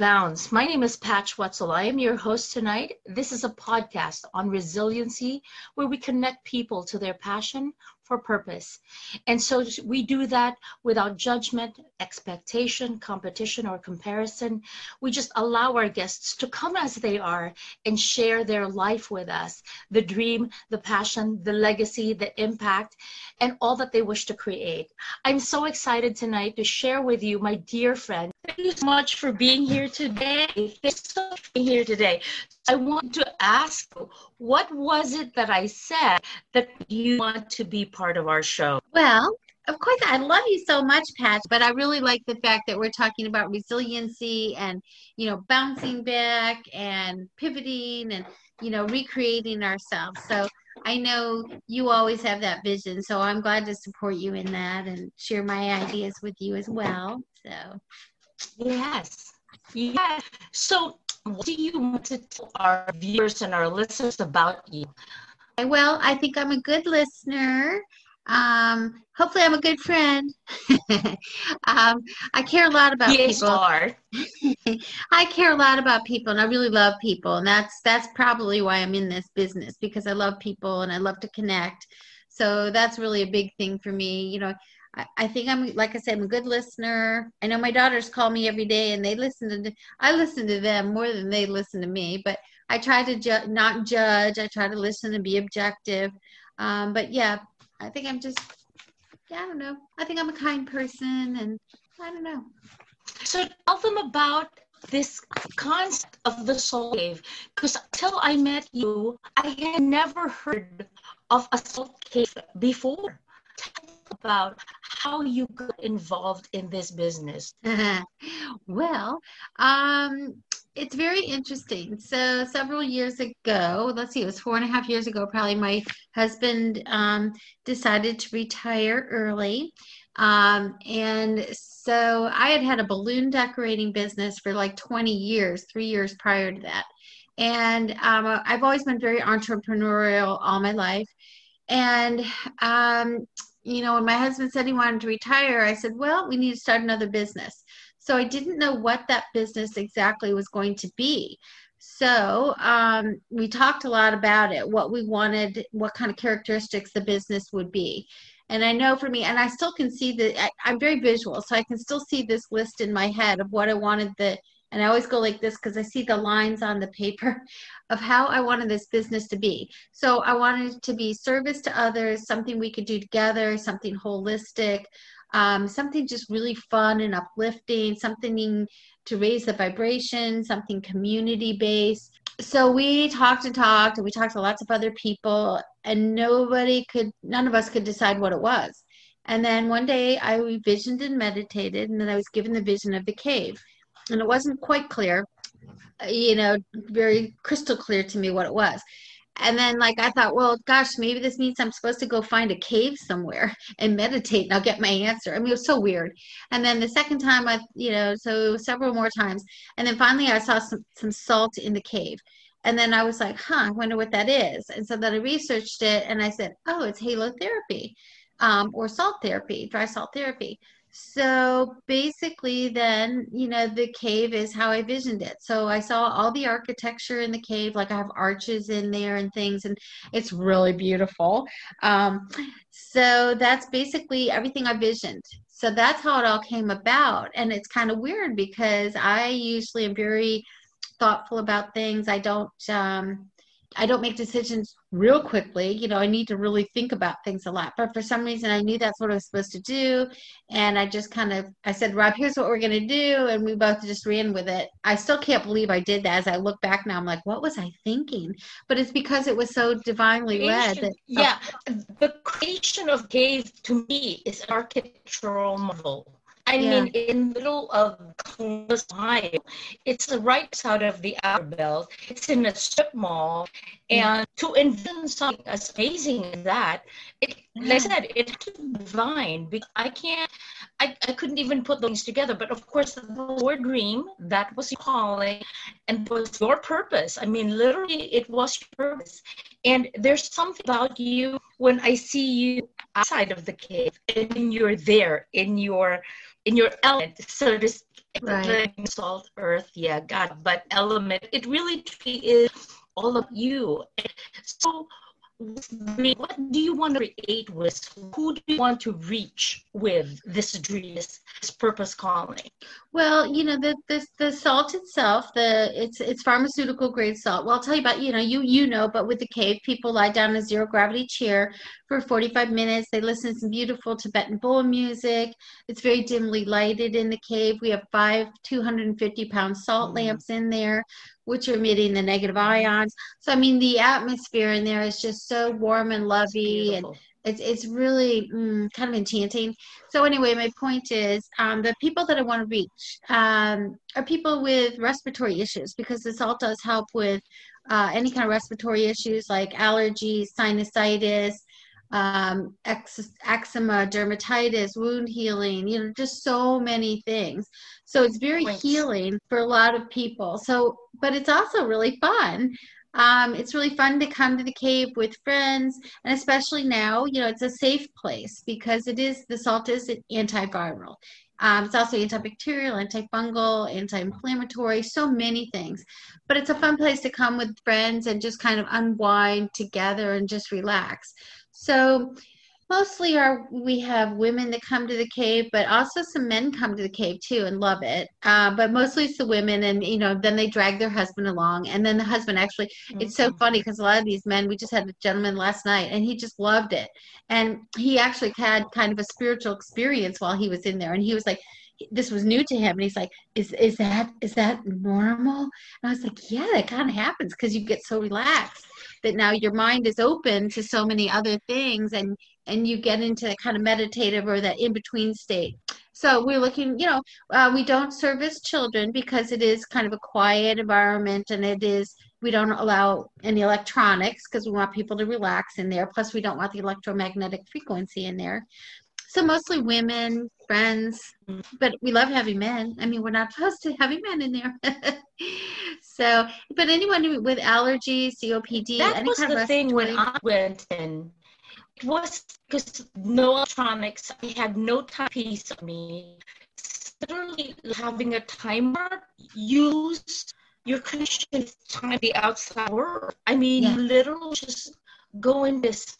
Bounds. My name is Patch Wetzel. I am your host tonight. This is a podcast on resiliency where we connect people to their passion for purpose. And so we do that without judgment, expectation, competition, or comparison. We just allow our guests to come as they are and share their life with us the dream, the passion, the legacy, the impact, and all that they wish to create. I'm so excited tonight to share with you my dear friend. Thank you so much for being here today. So much for being here today. I want to ask what was it that I said that you want to be part of our show? Well, of course, I love you so much, Pat, but I really like the fact that we're talking about resiliency and, you know, bouncing back and pivoting and, you know, recreating ourselves. So I know you always have that vision. So I'm glad to support you in that and share my ideas with you as well. So, yes. Yeah. So what do you want to tell our viewers and our listeners about you? Well, I think I'm a good listener. Um, hopefully, I'm a good friend. um, I care a lot about yes, people. Are. I care a lot about people, and I really love people, and that's that's probably why I'm in this business because I love people and I love to connect. So that's really a big thing for me. You know, I, I think I'm like I said, I'm a good listener. I know my daughters call me every day, and they listen to. I listen to them more than they listen to me, but I try to ju- not judge. I try to listen and be objective. Um, but yeah, I think I'm just. Yeah, I don't know. I think I'm a kind person, and I don't know. So tell them about this concept of the salt cave because until I met you, I had never heard of a salt cave before. Tell about how you got involved in this business. well, um, it's very interesting. So several years ago, let's see, it was four and a half years ago, probably my husband um, decided to retire early. Um, and so I had had a balloon decorating business for like 20 years, three years prior to that. And um, I've always been very entrepreneurial all my life. And um, you know, when my husband said he wanted to retire, I said, well, we need to start another business. So I didn't know what that business exactly was going to be. So um, we talked a lot about it, what we wanted, what kind of characteristics the business would be. And I know for me, and I still can see that I'm very visual, so I can still see this list in my head of what I wanted the and I always go like this because I see the lines on the paper of how I wanted this business to be. So I wanted it to be service to others, something we could do together, something holistic, um, something just really fun and uplifting, something to raise the vibration, something community based. So we talked and talked, and we talked to lots of other people, and nobody could, none of us could decide what it was. And then one day I visioned and meditated, and then I was given the vision of the cave and it wasn't quite clear, you know, very crystal clear to me what it was. And then, like, I thought, well, gosh, maybe this means I'm supposed to go find a cave somewhere and meditate and I'll get my answer. I mean, it was so weird. And then the second time, I, you know, so several more times. And then finally, I saw some, some salt in the cave. And then I was like, huh, I wonder what that is. And so then I researched it and I said, oh, it's halotherapy um, or salt therapy, dry salt therapy. So basically, then, you know, the cave is how I visioned it. So I saw all the architecture in the cave, like I have arches in there and things, and it's really beautiful. Um, so that's basically everything I visioned. So that's how it all came about. And it's kind of weird because I usually am very thoughtful about things. I don't, um, I don't make decisions real quickly. You know, I need to really think about things a lot. But for some reason, I knew that's what I was supposed to do. And I just kind of, I said, Rob, here's what we're going to do. And we both just ran with it. I still can't believe I did that. As I look back now, I'm like, what was I thinking? But it's because it was so divinely led. That, yeah. Oh. The creation of Cave to me is architectural marvel. I yeah. mean, in the middle of Columbus, Ohio, it's the right side of the outer belt. It's in a strip mall, and to invent something as amazing as that, it, like I said, it's divine. Because I can't, I, I couldn't even put those together. But of course, the your dream, that was your calling, and was your purpose. I mean, literally, it was your purpose. And there's something about you when I see you outside of the cave, and you're there in your in your element, so to speak. Right. Salt, earth, yeah, God, but element. It really is all of you. So what do you want to create with? Who do you want to reach with this dream this, purpose calling? Well you know the, the the salt itself the it's it's pharmaceutical grade salt. Well i'll tell you about you know you you know but with the cave people lie down in a zero gravity chair for 45 minutes. They listen to some beautiful tibetan bowl music. It's very dimly lighted in the cave. We have five 250 pound salt mm. lamps in there which are emitting the negative ions. So I mean, the atmosphere in there is just so warm and lovey, and it's it's really mm, kind of enchanting. So anyway, my point is, um, the people that I want to reach um, are people with respiratory issues because this all does help with uh, any kind of respiratory issues like allergies, sinusitis, um, ex- eczema, dermatitis, wound healing, you know, just so many things. So it's very healing for a lot of people. So, but it's also really fun. Um, it's really fun to come to the cave with friends, and especially now, you know, it's a safe place because it is the salt is antiviral. Um, it's also antibacterial, antifungal, anti-inflammatory, so many things. But it's a fun place to come with friends and just kind of unwind together and just relax. So mostly our we have women that come to the cave but also some men come to the cave too and love it uh, but mostly it's the women and you know then they drag their husband along and then the husband actually mm-hmm. it's so mm-hmm. funny because a lot of these men we just had a gentleman last night and he just loved it and he actually had kind of a spiritual experience while he was in there and he was like this was new to him and he's like is is that is that normal and i was like yeah that kind of happens because you get so relaxed that now your mind is open to so many other things and and you get into that kind of meditative or that in between state. So we're looking you know uh, we don't service children because it is kind of a quiet environment and it is we don't allow any electronics because we want people to relax in there. Plus we don't want the electromagnetic frequency in there. So mostly women friends but we love having men. I mean we're not opposed to having men in there. So but anyone with allergies copd that was the thing when i went in it was because no electronics i had no time piece on me literally having a timer use your connection to the outside world i mean yeah. literally just go in this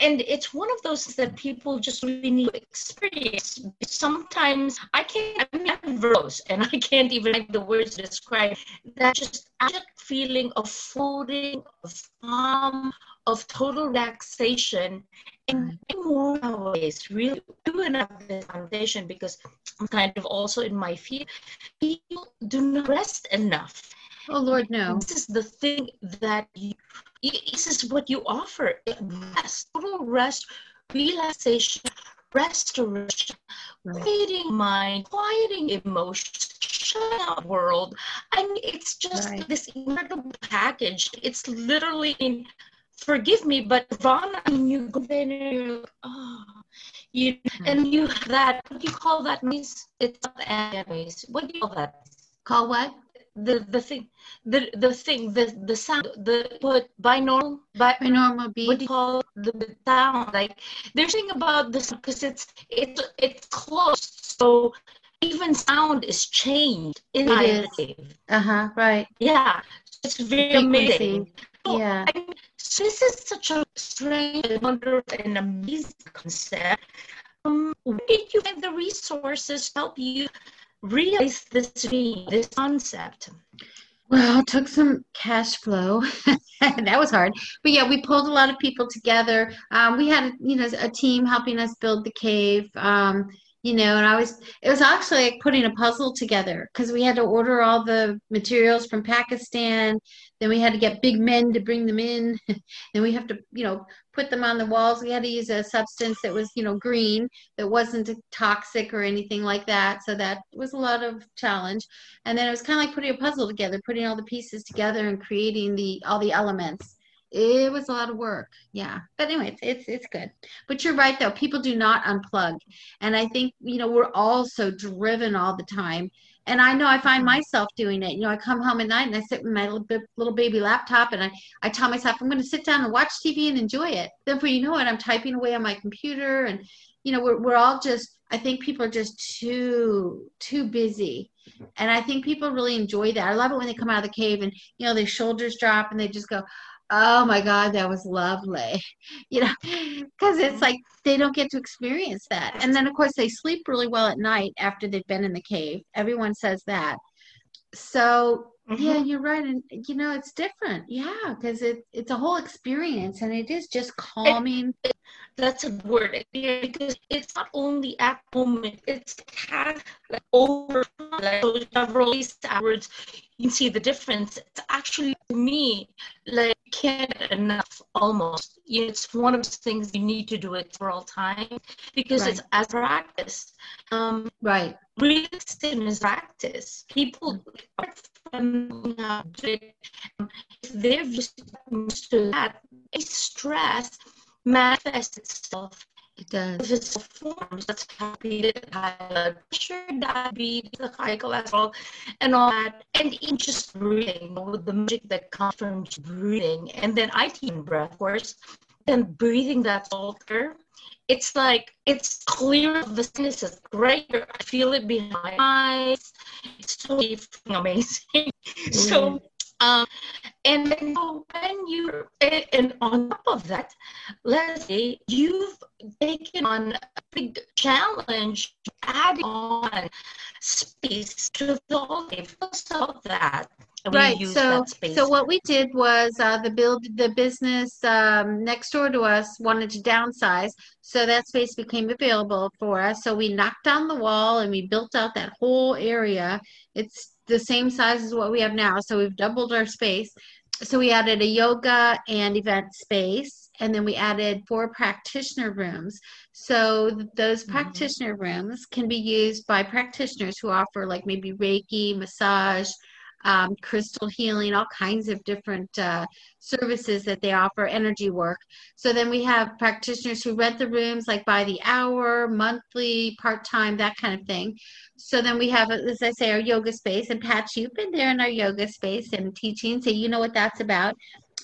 and it's one of those that people just really need to experience. Sometimes I can't, I mean, I'm verbose and I can't even have the words to describe that just feeling of floating, of calm, of total relaxation. And more nowadays, really have this foundation because I'm kind of also in my field. People do not rest enough. Oh Lord, no. This is the thing that you this is what you offer rest, total rest, relaxation, restoration, quieting mind, quieting emotions, shut out world. I mean, it's just right. this incredible package. It's literally, forgive me, but Ron, mean, you go there and you're, oh, you, and you that, what do you call that noise? It's not noise. What do you call that? Call what? the the thing the the thing the the sound the what binaural bi- binaural beat what do you call the, the sound like they're saying about this because it's it's it's close so even sound is changed in it is. uh-huh right yeah it's very amazing so, yeah I mean, so this is such a strange wonderful and amazing concept um, where did you find the resources to help you realize this dream, this concept? Well, it took some cash flow. that was hard. But yeah, we pulled a lot of people together. Um, we had, you know, a team helping us build the cave. Um, you know, and I was, it was actually like putting a puzzle together because we had to order all the materials from Pakistan. Then we had to get big men to bring them in. then we have to, you know, put them on the walls. We had to use a substance that was, you know, green, that wasn't toxic or anything like that. So that was a lot of challenge. And then it was kind of like putting a puzzle together, putting all the pieces together and creating the all the elements it was a lot of work. Yeah. But anyway, it's, it's it's good. But you're right though. People do not unplug. And I think, you know, we're all so driven all the time. And I know I find mm-hmm. myself doing it. You know, I come home at night and I sit with my little, little baby laptop and I, I tell myself I'm going to sit down and watch TV and enjoy it. Then for you know it, I'm typing away on my computer and you know, we're we're all just I think people are just too too busy. Mm-hmm. And I think people really enjoy that. I love it when they come out of the cave and you know their shoulders drop and they just go, oh my god that was lovely. You know because it's like they don't get to experience that. And then of course they sleep really well at night after they've been in the cave. Everyone says that. So mm-hmm. yeah you're right and you know it's different. Yeah because it, it's a whole experience and it is just calming. It, that's a word yeah, because it's not only at moment it's had like over like several hours you can see the difference. It's actually to me like can't enough almost. It's one of those things you need to do it for all time because right. it's as practice um right breathing is practice people from uh, if they're just used to that a stress manifests itself it does. Physical forms that's happy, high blood pressure, diabetes, high cholesterol, and all that. And in just breathing, with the magic that comes from breathing. And then I team breath, of course. And breathing that alter, it's like it's clear the sinuses great i feel it behind my eyes it's totally amazing mm. so um, and then when you and on top of that, Leslie, you've taken on a big challenge, adding on space to the that. Right. So, so what we did was uh, the build the business um, next door to us wanted to downsize, so that space became available for us. So we knocked down the wall and we built out that whole area. It's the same size as what we have now. So we've doubled our space. So we added a yoga and event space, and then we added four practitioner rooms. So those mm-hmm. practitioner rooms can be used by practitioners who offer like maybe Reiki, massage, um, crystal healing, all kinds of different uh, services that they offer, energy work. So then we have practitioners who rent the rooms like by the hour, monthly, part time, that kind of thing. So then we have, as I say, our yoga space. And Pat, you've been there in our yoga space and teaching, so you know what that's about.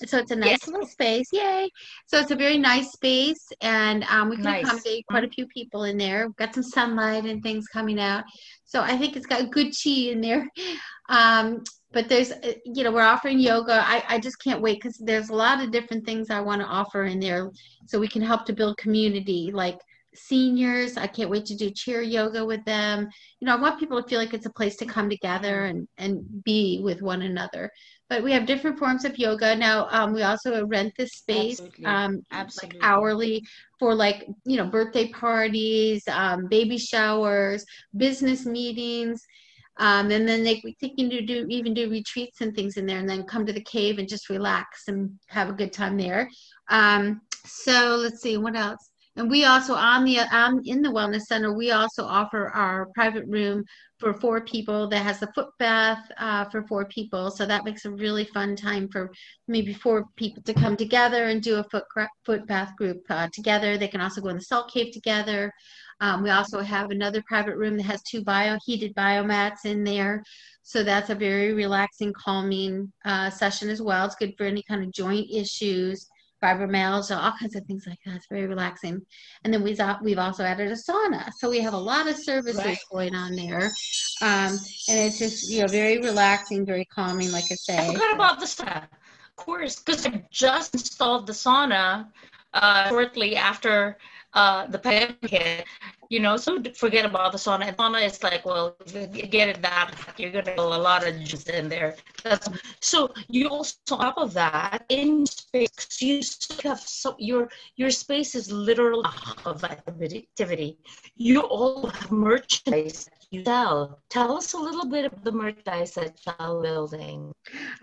So it's a nice yes. little space. Yay. So it's a very nice space and um, we can nice. accommodate quite a few people in there. We've got some sunlight and things coming out. So I think it's got good chi in there. Um, but there's, uh, you know, we're offering yoga. I, I just can't wait because there's a lot of different things I want to offer in there so we can help to build community like seniors. I can't wait to do chair yoga with them. You know, I want people to feel like it's a place to come together and, and be with one another. But we have different forms of yoga. Now, um, we also rent this space Absolutely. Um, Absolutely. Like hourly for like, you know, birthday parties, um, baby showers, business meetings um, and then they, they can do, do even do retreats and things in there, and then come to the cave and just relax and have a good time there. Um, so let's see what else. And we also on the um, in the wellness center, we also offer our private room for four people that has a foot bath uh, for four people. So that makes a really fun time for maybe four people to come together and do a foot foot bath group uh, together. They can also go in the salt cave together. Um, we also have another private room that has two bio heated biomats in there. So that's a very relaxing, calming uh, session as well. It's good for any kind of joint issues, fibromyalgia, all kinds of things like that. It's very relaxing. And then we've, we've also added a sauna. So we have a lot of services right. going on there. Um, and it's just, you know, very relaxing, very calming, like I say. I forgot about the sauna. Of course, because I just installed the sauna uh, shortly after uh, the pandemic hit, you know, so forget about the sauna. And sauna is like, well, get it that, you're to get a lot of juice in there. That's, so you also, on top of that, in space, you have so your your space is literal of activity. You all have merchandise you sell. Tell us a little bit of the merchandise that y'all building.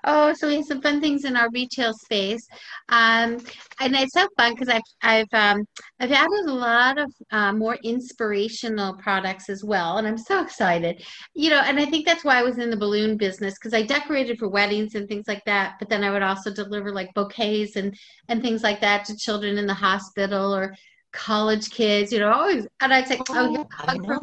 Oh, so we have some fun things in our retail space, um, and it's so fun because I've I've um, I've added a lot of uh, more inspiration inspirational products as well. And I'm so excited. You know, and I think that's why I was in the balloon business because I decorated for weddings and things like that. But then I would also deliver like bouquets and and things like that to children in the hospital or college kids, you know, always and I'd say, Oh, oh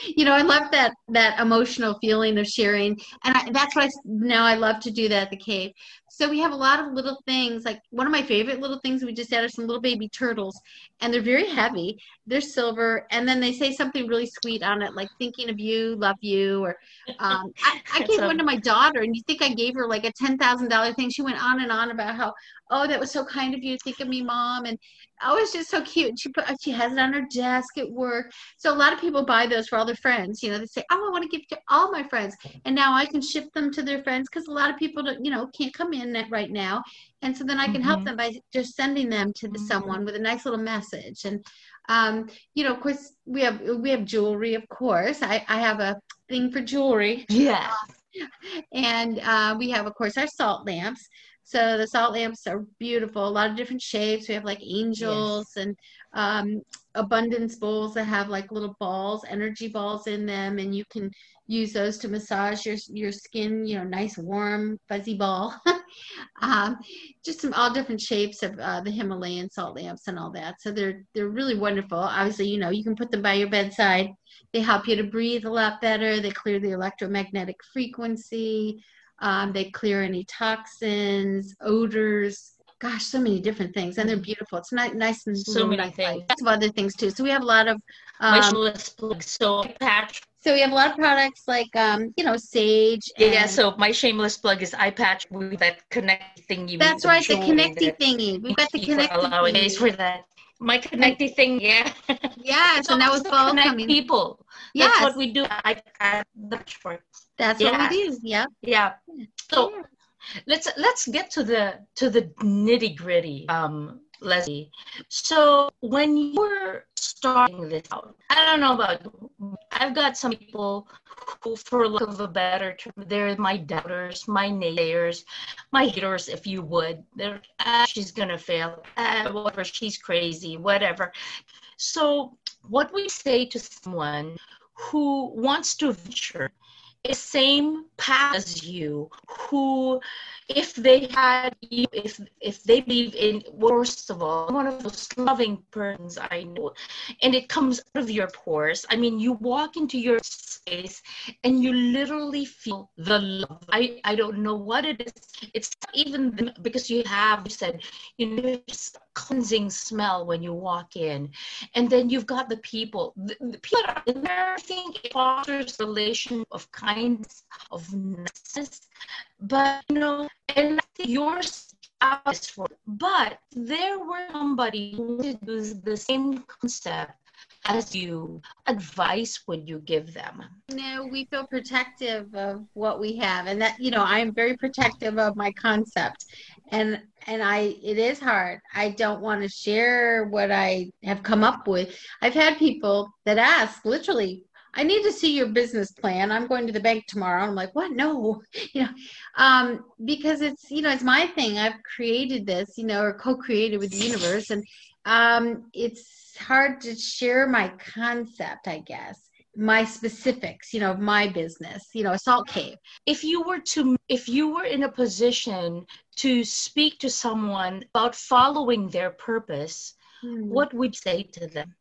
you know, I love that that emotional feeling of sharing, and I, that's why now I love to do that at the cave. So we have a lot of little things. Like one of my favorite little things we just added some little baby turtles, and they're very heavy. They're silver, and then they say something really sweet on it, like "thinking of you, love you," or um, I, I gave one to my daughter, and you think I gave her like a ten thousand dollar thing? She went on and on about how, oh, that was so kind of you to think of me, mom, and oh, it's just so cute. She put she has it on her desk at work. So a lot of people buy those for all their friends. You know, they say, oh, I want to give to all my friends, and now I can ship them to their friends because a lot of people don't, you know, can't come in right now, and so then I can mm-hmm. help them by just sending them to the, mm-hmm. someone with a nice little message. And um, you know, of course, we have we have jewelry. Of course, I I have a thing for jewelry. Yeah. And uh, we have, of course, our salt lamps. So the salt lamps are beautiful, a lot of different shapes. We have like angels yes. and um, abundance bowls that have like little balls, energy balls in them, and you can use those to massage your your skin. You know, nice warm fuzzy ball. um, just some all different shapes of uh, the Himalayan salt lamps and all that. So they're they're really wonderful. Obviously, you know, you can put them by your bedside. They help you to breathe a lot better. They clear the electromagnetic frequency. Um, they clear any toxins, odors. Gosh, so many different things, and they're beautiful. It's not nice and so many things. Lots of other things too. So we have a lot of um, so patch. So we have a lot of products like um, you know sage. And, yeah. So my shameless plug is eye patch with that connecty thingy. That's right, the connecty thingy. We've got the connecty. Allowing thingy. for that. My connecty thing, yeah. Yes, and that was fall coming. people. Yes. That's what we do. I, I that's for that's yeah. what we do. Yeah. Yeah. So yeah. let's let's get to the to the nitty gritty. Um, Leslie. So when you were starting this out, I don't know about I've got some people who, for lack of a better term, they're my doubters, my naysayers, my haters, if you would. They're ah, she's gonna fail, ah, whatever, she's crazy, whatever. So what we say to someone who wants to venture the same path as you who if they had if if they believe in worst of all one of those loving persons i know and it comes out of your pores. I mean you walk into your space and you literally feel the love. I i don't know what it is. It's even the, because you have you said you know cleansing smell when you walk in. And then you've got the people the, the people are in there i think it fosters relation of kindness of but you know and yours for but there were somebody who did the same concept as you. Advice would you give them? No we feel protective of what we have. And that you know i'm very protective of my concept. And and i it is hard. I don't want to share what i have come up with. I've had people that ask literally I need to see your business plan. I'm going to the bank tomorrow. I'm like, what? No, you know, um, because it's, you know, it's my thing. I've created this, you know, or co-created with the universe. And um, it's hard to share my concept, I guess my specifics you know of my business you know salt cave if you were to if you were in a position to speak to someone about following their purpose hmm. what would you say to them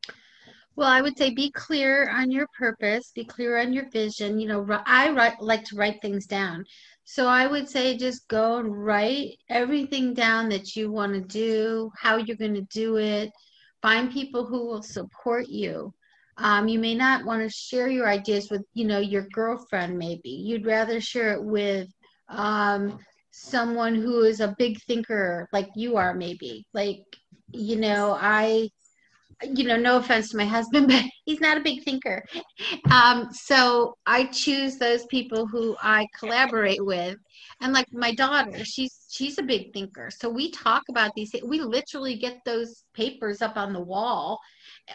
well, I would say be clear on your purpose, be clear on your vision. You know, I write, like to write things down. So I would say just go and write everything down that you want to do, how you're going to do it. Find people who will support you. Um, you may not want to share your ideas with, you know, your girlfriend. Maybe you'd rather share it with um, someone who is a big thinker, like you are. Maybe, like, you know, I you know, no offense to my husband, but he's not a big thinker. Um, so I choose those people who I collaborate with. And like my daughter, she's she's a big thinker. So we talk about these. We literally get those papers up on the wall,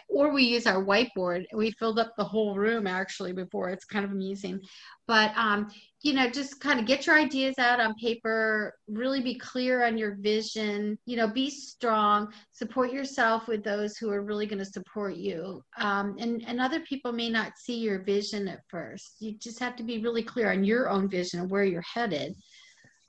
or we use our whiteboard. We filled up the whole room actually before. It's kind of amusing, but um, you know, just kind of get your ideas out on paper. Really be clear on your vision. You know, be strong. Support yourself with those who are really going to support you. Um, and and other people may not see your vision at first. You just have to be really clear on your own vision and where you're headed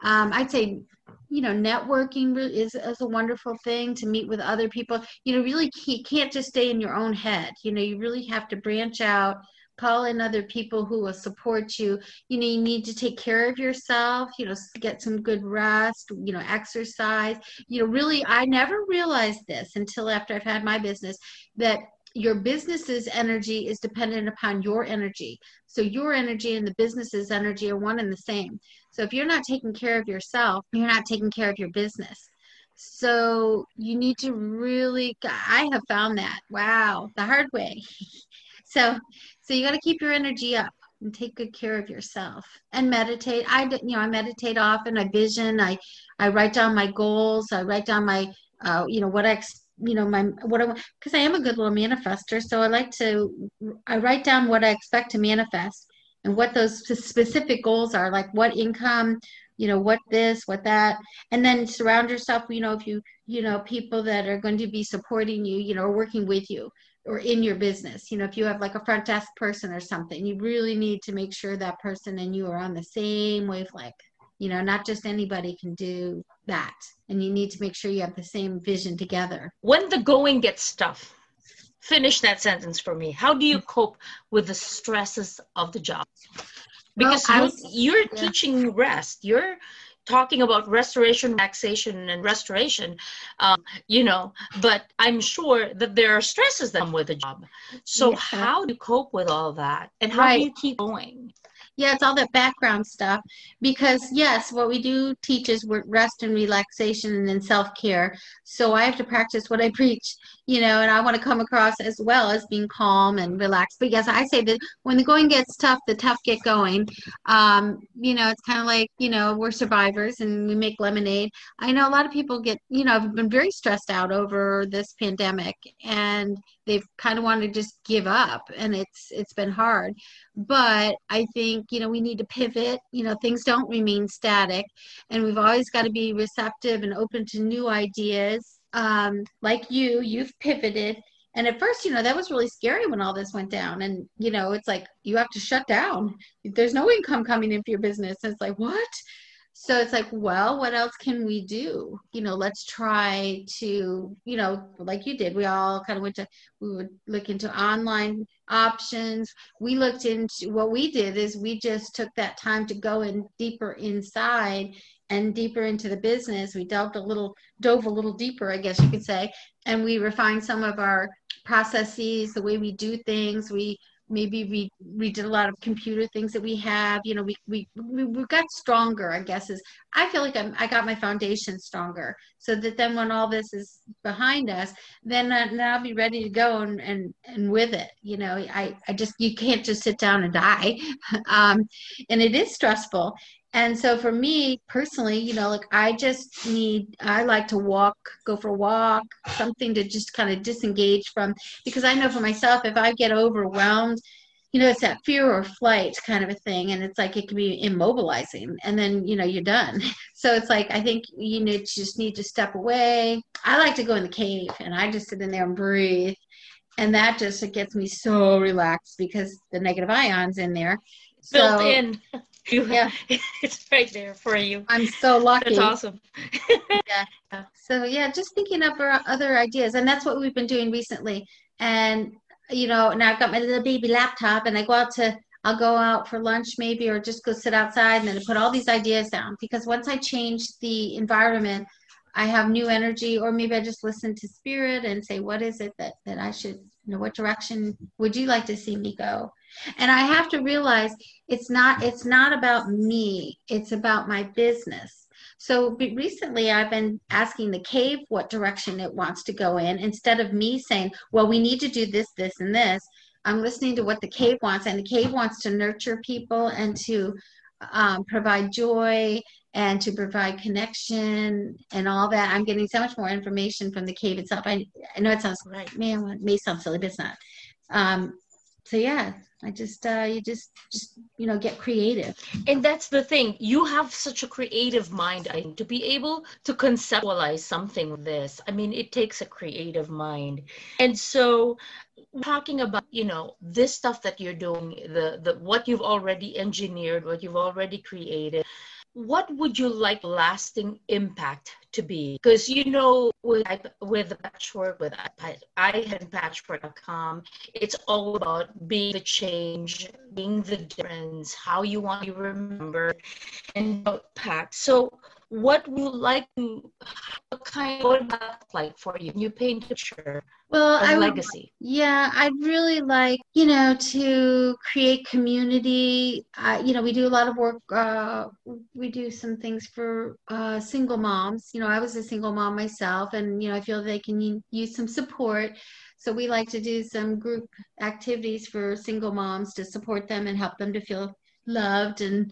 um, I'd say, you know, networking is, is a wonderful thing to meet with other people. You know, really can't just stay in your own head. You know, you really have to branch out, call in other people who will support you. You know, you need to take care of yourself, you know, get some good rest, you know, exercise. You know, really, I never realized this until after I've had my business that your business's energy is dependent upon your energy. So your energy and the business's energy are one and the same. So if you're not taking care of yourself, you're not taking care of your business. So you need to really I have found that. Wow, the hard way. so so you got to keep your energy up and take good care of yourself and meditate. I you know, I meditate often, I vision, I I write down my goals, I write down my uh, you know what I you know my what I because I am a good little manifester, so I like to I write down what I expect to manifest and what those specific goals are, like what income, you know, what this, what that, and then surround yourself, you know, if you you know people that are going to be supporting you, you know, working with you or in your business. You know, if you have like a front desk person or something, you really need to make sure that person and you are on the same wavelength you know not just anybody can do that and you need to make sure you have the same vision together when the going gets tough finish that sentence for me how do you mm-hmm. cope with the stresses of the job because well, was, you're yeah. teaching rest you're talking about restoration relaxation and restoration um, you know but i'm sure that there are stresses that come with a job so yeah. how do you cope with all that and how right. do you keep going yeah, it's all that background stuff. Because yes, what we do teach is rest and relaxation and then self care. So I have to practice what I preach, you know, and I want to come across as well as being calm and relaxed. But yes, I say that when the going gets tough, the tough get going. Um, you know, it's kind of like you know we're survivors and we make lemonade. I know a lot of people get you know have been very stressed out over this pandemic and they've kind of wanted to just give up and it's it's been hard but i think you know we need to pivot you know things don't remain static and we've always got to be receptive and open to new ideas. Um, like you you've pivoted and at first you know that was really scary when all this went down and you know it's like you have to shut down. There's no income coming in for your business. And it's like what? So it's like well what else can we do? You know let's try to you know like you did we all kind of went to we would look into online options. We looked into what we did is we just took that time to go in deeper inside and deeper into the business. We delved a little dove a little deeper i guess you could say and we refined some of our processes the way we do things. We maybe we we did a lot of computer things that we have you know we we we, we got stronger i guess is i feel like I'm, i got my foundation stronger. So that then when all this is behind us then, uh, then i'll be ready to go and, and and with it you know. I i just you can't just sit down and die. Um and it is stressful and so for me personally you know like i just need i like to walk go for a walk something to just kind of disengage from because i know for myself if i get overwhelmed you know it's that fear or flight kind of a thing and it's like it can be immobilizing and then you know you're done. So it's like i think you need just need to step away. I like to go in the cave and i just sit in there and breathe and that just it gets me so relaxed because the negative ions in there. Built so, in you, yeah. it's right there for you. I'm so lucky. That's awesome. yeah. So yeah, just thinking of other ideas, and that's what we've been doing recently. And you know, now I've got my little baby laptop, and I go out to I'll go out for lunch maybe, or just go sit outside, and then I put all these ideas down. Because once I change the environment, I have new energy, or maybe I just listen to spirit and say, what is it that that I should, you know, what direction would you like to see me go? And i have to realize it's not it's not about me it's about my business so recently i've been asking the cave what direction it wants to go in instead of me saying well we need to do this this and this i'm listening to what the cave wants and the cave wants to nurture people and to um, provide joy and to provide connection and all that. I'm getting so much more information from the cave itself. I, I know it sounds right, man, it may sound silly, but it's not. Um, so yeah, I just uh, you just just you know get creative. And that's the thing. You have such a creative mind. I to be able to conceptualize something this. I mean, it takes a creative mind. And so talking about you know this stuff that you're doing the the what you've already engineered what you've already created what would you like lasting impact to be? Because you know with with the patchwork with i had patchwork.com it's all about being the change being the difference how you want to remember and impact so what would you like to what kind what that like for you? You paint a picture well I legacy. Yeah i'd really like you know to create community. Uh, you know we do a lot of work uh, we do some things for uh, single moms. You know i was a single mom myself and you know i feel they can use some support. So we like to do some group activities for single moms to support them and help them to feel loved and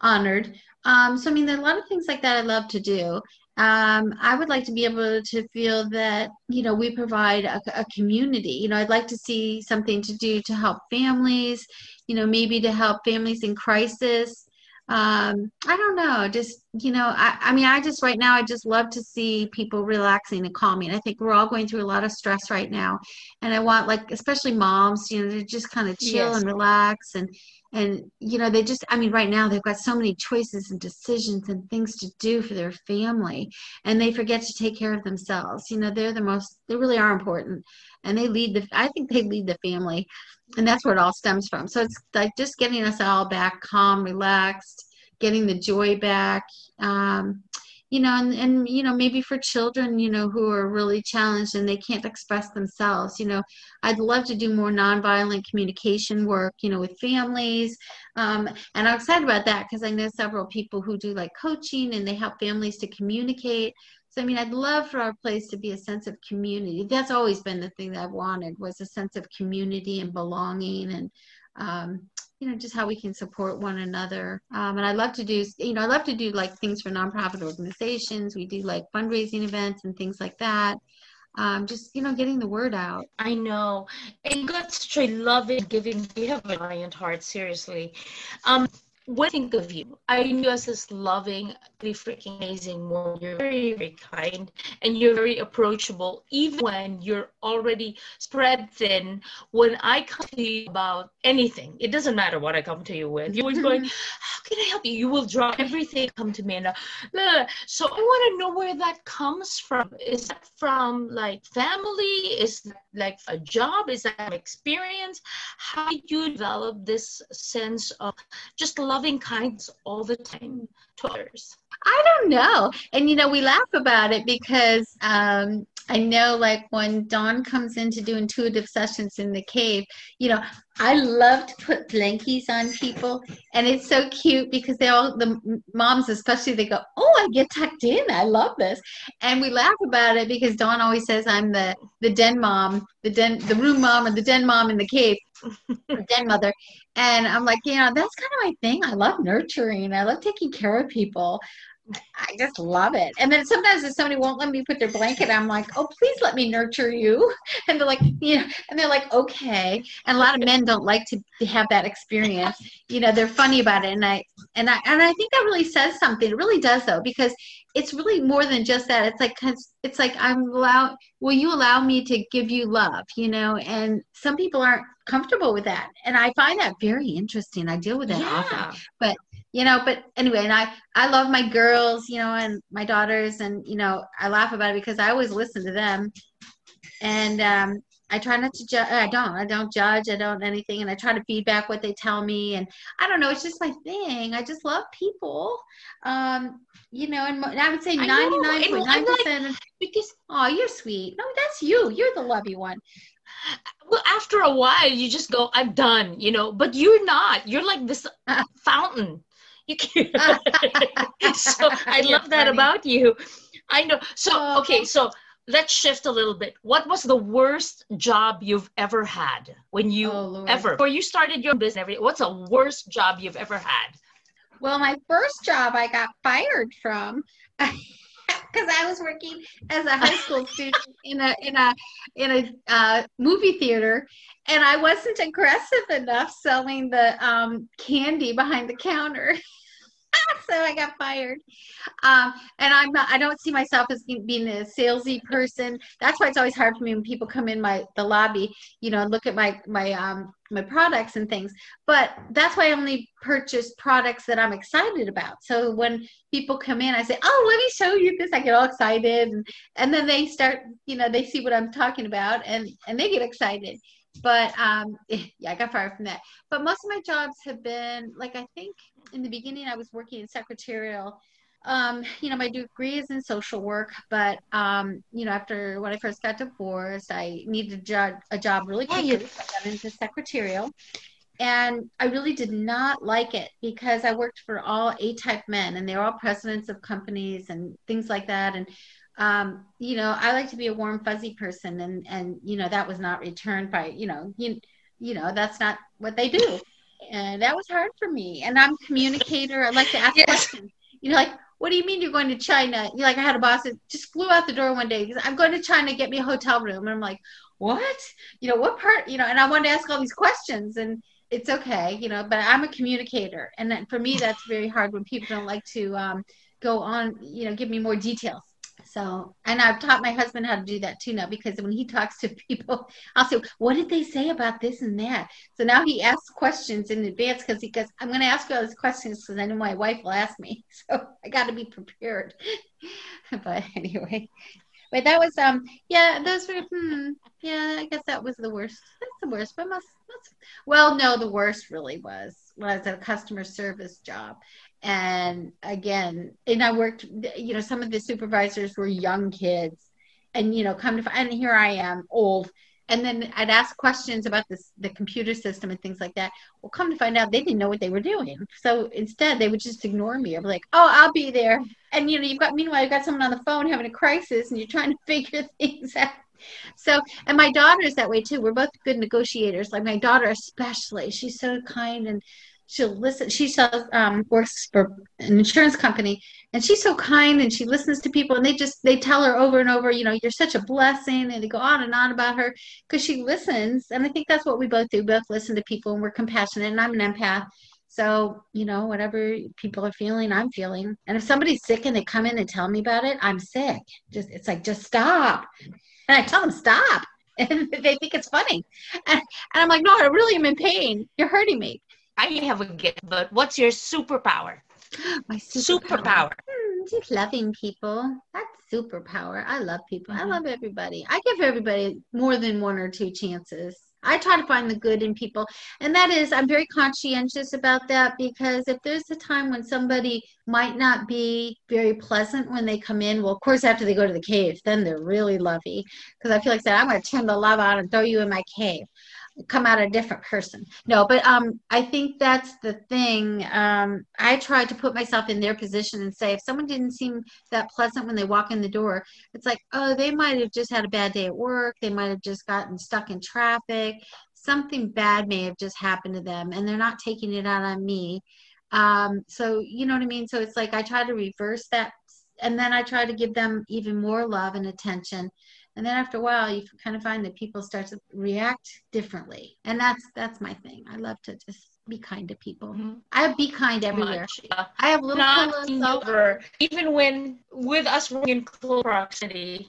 honored um, so I mean, there are a lot of things like that I love to do. Um, I would like to be able to feel that you know we provide a, a, community. You know, I'd like to see something to do to help families. You know, maybe to help families in crisis. Um, I don't know. Just you know, I, I mean, I just right now I just love to see people relaxing and calming. I think we're all going through a lot of stress right now, and I want like especially moms, you know, to just kind of chill yes. and relax and and you know they just i mean right now they've got so many choices and decisions and things to do for their family. And they forget to take care of themselves. You know they're the most they really are important. And they lead the i think they lead the family. And that's where it all stems from. So it's like just getting us all back calm relaxed getting the joy back um, you know and, and you know maybe for children you know who are really challenged and they can't express themselves you know i'd love to do more nonviolent communication work you know with families um, and i'm excited about that because i know several people who do like coaching and they help families to communicate. So i mean i'd love for our place to be a sense of community. That's always been the thing that i've wanted was a sense of community and belonging and um, you know just how we can support one another. Um, and i love to do you know i love to do like things for nonprofit organizations. We do like fundraising events and things like that. Um, just you know getting the word out. I know. And you got such it giving you have a giant heart seriously. Um what I think of you? I knew you as this loving, really freaking amazing woman. You're very, very kind and you're very approachable, even when you're already spread thin. When I come to you about anything, it doesn't matter what I come to you with. You're always going, How can I help you? You will drop everything, come to me. And, uh, so I want to know where that comes from. Is that from like family? Is that like a job? Is that experience? How did you develop this sense of just love? Loving kindness all the time to others? I don't know. And you know, we laugh about it because um, I know like when Dawn comes in to do intuitive sessions in the cave, you know, I love to put blankies on people and it's so cute because they all the moms especially they go, "Oh, I get tucked in. I love this." And we laugh about it because Dawn always says I'm the the den mom, the den the room mom or the den mom in the cave. den mother and i'm like you know that's kind of my thing i love nurturing i love taking care of people I just love it. And then sometimes if somebody won't let me put their blanket, I'm like, oh, please let me nurture you. And they're like, yeah, and they're like, okay. And a lot of men don't like to have that experience. You know, they're funny about it. And I and I and I think that really says something. It really does though, because it's really more than just that. It's like because it's like I'm allowed. Will you allow me to give you love? You know, and some people aren't comfortable with that, and I find that very interesting. I deal with that yeah. often, but you know but anyway and i i love my girls you know and my daughters and you know i laugh about it because i always listen to them. And um i try not to judge i don't i don't judge i don't anything and i try to feedback what they tell me and i don't know it's just my thing i just love people. Um you know and i would say 99.9% like, because oh you're sweet. No that's you you're the lovey one. Well after a while you just go i'm done you know but you're not you're like this fountain you so i love that about you. I know. So oh. okay so let's shift a little bit. What was the worst job you've ever had when you oh, ever before you started your business what's the worst job you've ever had? Well, my first job I got fired from because I was working as a high school student in a in a in a uh, movie theater, and I wasn't aggressive enough selling the um, candy behind the counter. so I got fired. Um, and I'm not, I don't see myself as being a salesy person. That's why it's always hard for me when people come in my, the lobby, you know, look at my, my, um, my products and things. But that's why I only purchase products that I'm excited about. So when people come in, I say, oh, let me show you this. I get all excited. And, and then they start, you know, they see what I'm talking about and, and they get excited but um, yeah, I got fired from that. But most of my jobs have been like I think in the beginning I was working in secretarial. Um, you know, my degree is in social work, but um, you know, after when I first got divorced, I needed a job, a job really quickly. Yeah, so I got into secretarial, and I really did not like it because I worked for all A-type men, and they were all presidents of companies and things like that, and um, you know, I like to be a warm, fuzzy person, and and you know that was not returned by you know you you know that's not what they do, and that was hard for me. And I'm a communicator. I like to ask yes. questions. You know, like what do you mean you're going to China? You like I had a boss that just flew out the door one day because I'm going to China, get me a hotel room, and I'm like, what? You know, what part? You know, and I wanted to ask all these questions, and it's okay, you know, but I'm a communicator, and for me that's very hard when people don't like to um, go on, you know, give me more details. So, and I've taught my husband how to do that too now because when he talks to people, I'll say, What did they say about this and that? So now he asks questions in advance because he goes, I'm going to ask you all these questions because I know my wife will ask me. So I got to be prepared. but anyway, but that was, um, yeah, those were, hmm, yeah, I guess that was the worst. That's the worst, but most, well, no, the worst really was, was a customer service job and again and i worked you know some of the supervisors were young kids and you know come to and here i am old. And then i'd ask questions about this the computer system and things like that. Well come to find out they didn't know what they were doing. So instead they would just ignore me. I'd be like oh i'll be there. And you know you've got meanwhile you've got someone on the phone having a crisis and you're trying to figure things out. So and my daughter's that way too. We're both good negotiators. Like my daughter especially she's so kind and she'll listen. She sells, um, works for an insurance company, and she's so kind and she listens to people, and they just they tell her over and over, you know, you're such a blessing, and they go on and on about her because she listens. And I think that's what we both do. both listen to people, and we're compassionate. And I'm an empath. So, you know, whatever people are feeling, I'm feeling. And if somebody's sick and they come in and tell me about it, I'm sick. Just it's like, just stop. And I tell them, stop. And they think it's funny. And, and I'm like, no, I really am in pain. You're hurting me. I have a gift, but what's your superpower? My superpower. superpower. Hmm, just loving people. That's superpower. I love people. Mm-hmm. I love everybody. I give everybody more than one or two chances. I try to find the good in people. And that is, I'm very conscientious about that because if there's a time when somebody might not be very pleasant when they come in, well, of course, after they go to the cave, then they're really lovey. Because I feel like that I'm going to turn the love out and throw you in my cave come out a different person. No, but um, I think that's the thing. Um, I try to put myself in their position and say, if someone didn't seem that pleasant when they walk in the door, it's like, oh, they might have just had a bad day at work. They might have just gotten stuck in traffic. Something bad may have just happened to them, and they're not taking it out on me. Um, so you know what I mean. So it's like I try to reverse that, and then I try to give them even more love and attention and then after a while you kind of find that people start to react differently. And that's that's my thing. I love to just be kind to people. Mm-hmm. i be kind everywhere yeah. i have little Not over. even when with us in close proximity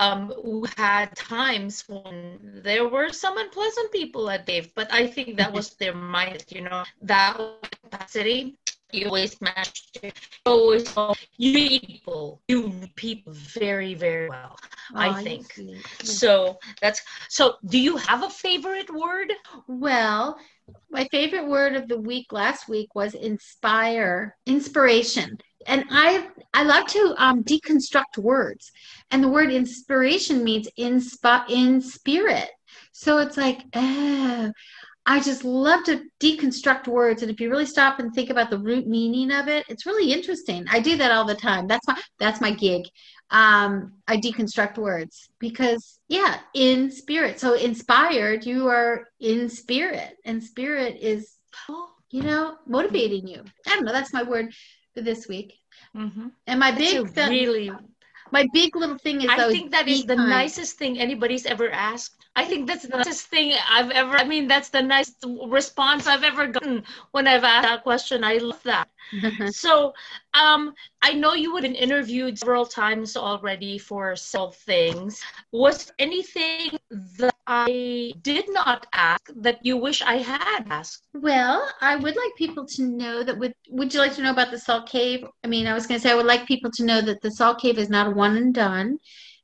um, we had times when there were some unpleasant people at Dave, but I think that was their mind, you know, that capacity you always match you always you people you people very very well oh, i think. so that's so do you have a favorite word? Well my favorite word of the week last week was inspire inspiration. And i i love to um, deconstruct words. And the word inspiration means in spot in spirit. So it's like oh I just love to deconstruct words. And if you really stop and think about the root meaning of it, it's really interesting. I do that all the time. That's my that's my gig. Um, I deconstruct words because yeah, in spirit. So inspired, you are in spirit. And spirit is you know, motivating you. I don't know. That's my word for this week. Mm-hmm. And my big, That's a really my big little thing is I think that is the time. nicest thing anybody's ever asked. I think that's the nicest thing I've ever. I mean, that's the nicest response I've ever gotten when I've asked that question. I love that. so, um, I know you would have been interviewed several times already for several things. Was anything that I did not ask that you wish I had asked? Well, I would like people to know that. Would Would you like to know about the Salt Cave? I mean, I was going to say I would like people to know that the Salt Cave is not a one and done.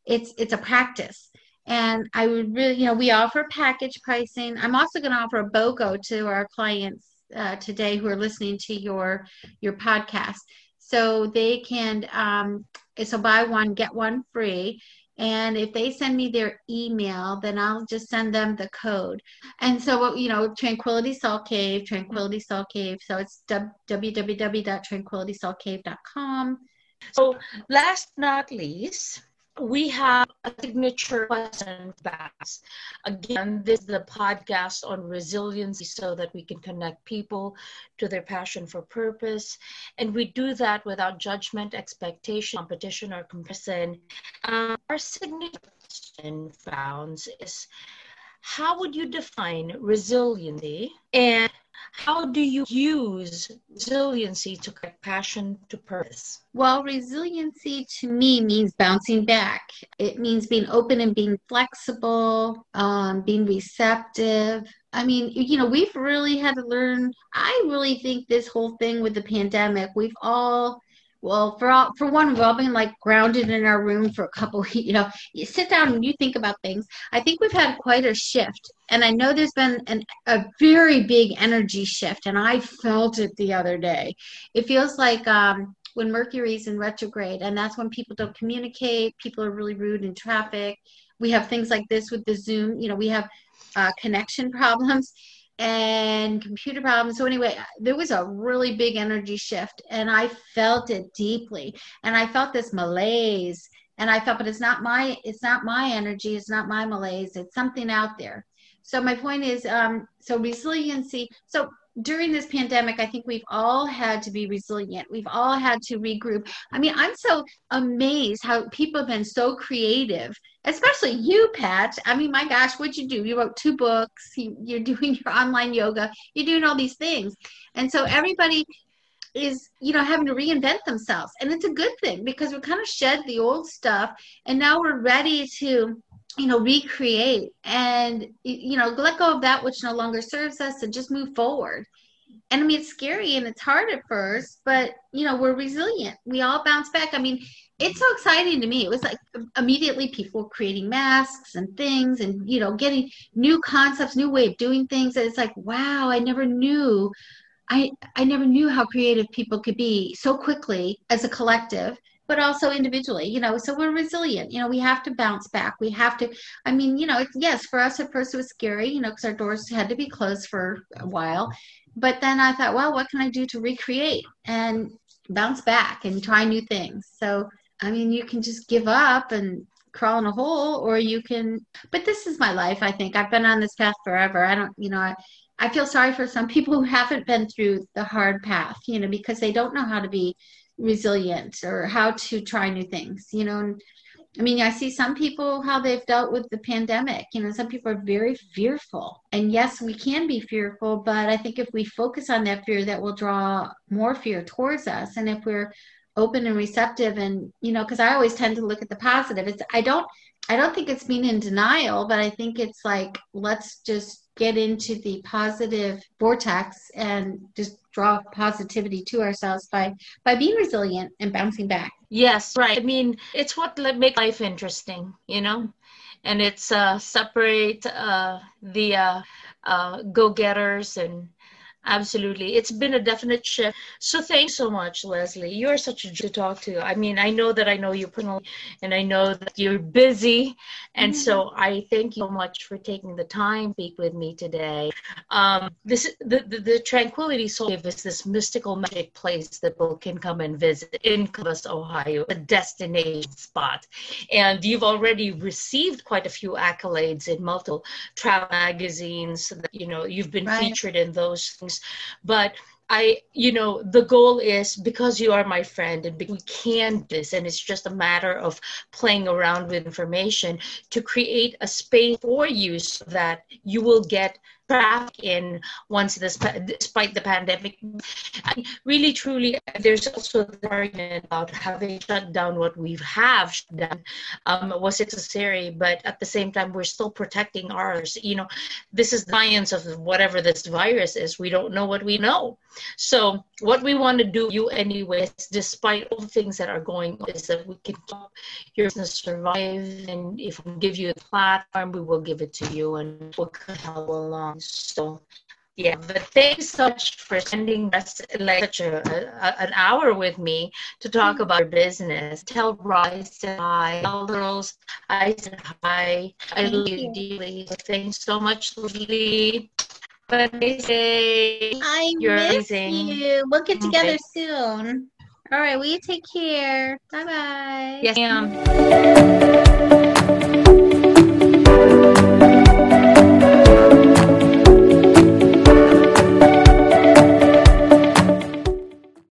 It's it's a practice and I would really, you know, we offer package pricing. I'm also going to offer a BOGO to our clients uh, today who are listening to your your podcast, so they can um, so buy one get one free. And if they send me their email, then I'll just send them the code. And so, you know, Tranquility Salt Cave, Tranquility Salt Cave. So it's www.tranquilitysaltcave.com. So, last not least, we have a signature question box. Again, this is the podcast on resiliency so that we can connect people to their passion for purpose. And we do that without judgment, expectation, competition, or comparison. Uh, our signature question found is how would you define resiliency and how do you use resiliency to connect passion to purpose? Well, resiliency to me means bouncing back. It means being open and being flexible, um, being receptive. I mean, you know, we've really had to learn. I really think this whole thing with the pandemic, we've all well for all, for one we've all been like grounded in our room for a couple you know you sit down and you think about things. I think we've had quite a shift and i know there's been an, a very big energy shift and i felt it the other day. It feels like um, when mercury's in retrograde and that's when people don't communicate people are really rude in traffic. We have things like this with the zoom you know we have uh, connection problems and computer problems. So anyway, there was a really big energy shift and I felt it deeply. And I felt this malaise and I felt, but it's not my, it's not my energy. It's not my malaise. It's something out there. So my point is, um, so resiliency. So during this pandemic, I think we've all had to be resilient. We've all had to regroup. I mean, I'm so amazed how people have been so creative, especially you, Pat. I mean, my gosh, what'd you do? You wrote two books, you, you're doing your online yoga, you're doing all these things. And so everybody is you know having to reinvent themselves and it's a good thing because we kind of shed the old stuff and now we're ready to you know recreate and you know let go of that which no longer serves us and just move forward. And i mean it's scary and it's hard at first but you know we're resilient. We all bounce back. I mean it's so exciting to me. It was like immediately people creating masks and things and you know getting new concepts new way of doing things and it's like wow i never knew i i never knew how creative people could be so quickly as a collective but also individually you know so we're resilient you know we have to bounce back we have to i mean you know yes for us at first it was scary you know because our doors had to be closed for a while but then i thought well what can i do to recreate and bounce back and try new things? So i mean you can just give up and crawl in a hole or you can but this is my life i think. I've been on this path forever. I don't you know I, I feel sorry for some people who haven't been through the hard path, you know, because they don't know how to be resilient or how to try new things you know? I mean i see some people how they've dealt with the pandemic you know some people are very fearful. And yes we can be fearful but i think if we focus on that fear that will draw more fear towards us. And if we're open and receptive and you know because i always tend to look at the positive. It's i don't i don't think it's being in denial but i think it's like let's just get into the positive vortex and just draw positivity to ourselves by by being resilient and bouncing back. Yes right. I mean it's what makes life interesting you know? And it's uh separate uh the uh, uh go-getters and Absolutely. It's been a definite shift. So thanks so much, Leslie. You're such a joy to talk to. I mean, I know that I know you personally and I know that you're busy. And mm-hmm. so I thank you so much for taking the time to speak with me today. Um, this the, the, the Tranquility Salt Cave is this mystical magic place that people can come and visit in Columbus, Ohio, a destination spot. And you've already received quite a few accolades in multiple travel magazines. That, you know, you've been right. featured in those things things. But I, you know, the goal is because you are my friend and we can this, and it's just a matter of playing around with information to create a space for you so that you will get back in once this despite the pandemic. Really truly there's also the argument about having shut down what we have shut down um, was necessary but at the same time we're still protecting ours. You know this is the science of whatever this virus is. We don't know what we know. So what we want to do you anyways despite all the things that are going on is that we can keep your business survive. And if we give you a platform we will give it to you and we'll help along so yeah, but thanks so much for spending rest, like such a, a, an hour with me to talk mm-hmm. about your business. Tell Bryce hi. Tell girls I said hi. I love you dearly. Thanks so much, Lee. Amazing. I You're miss amazing. you. We'll get together okay. soon. All right. Will you take care? Bye bye. Yes, ma'am.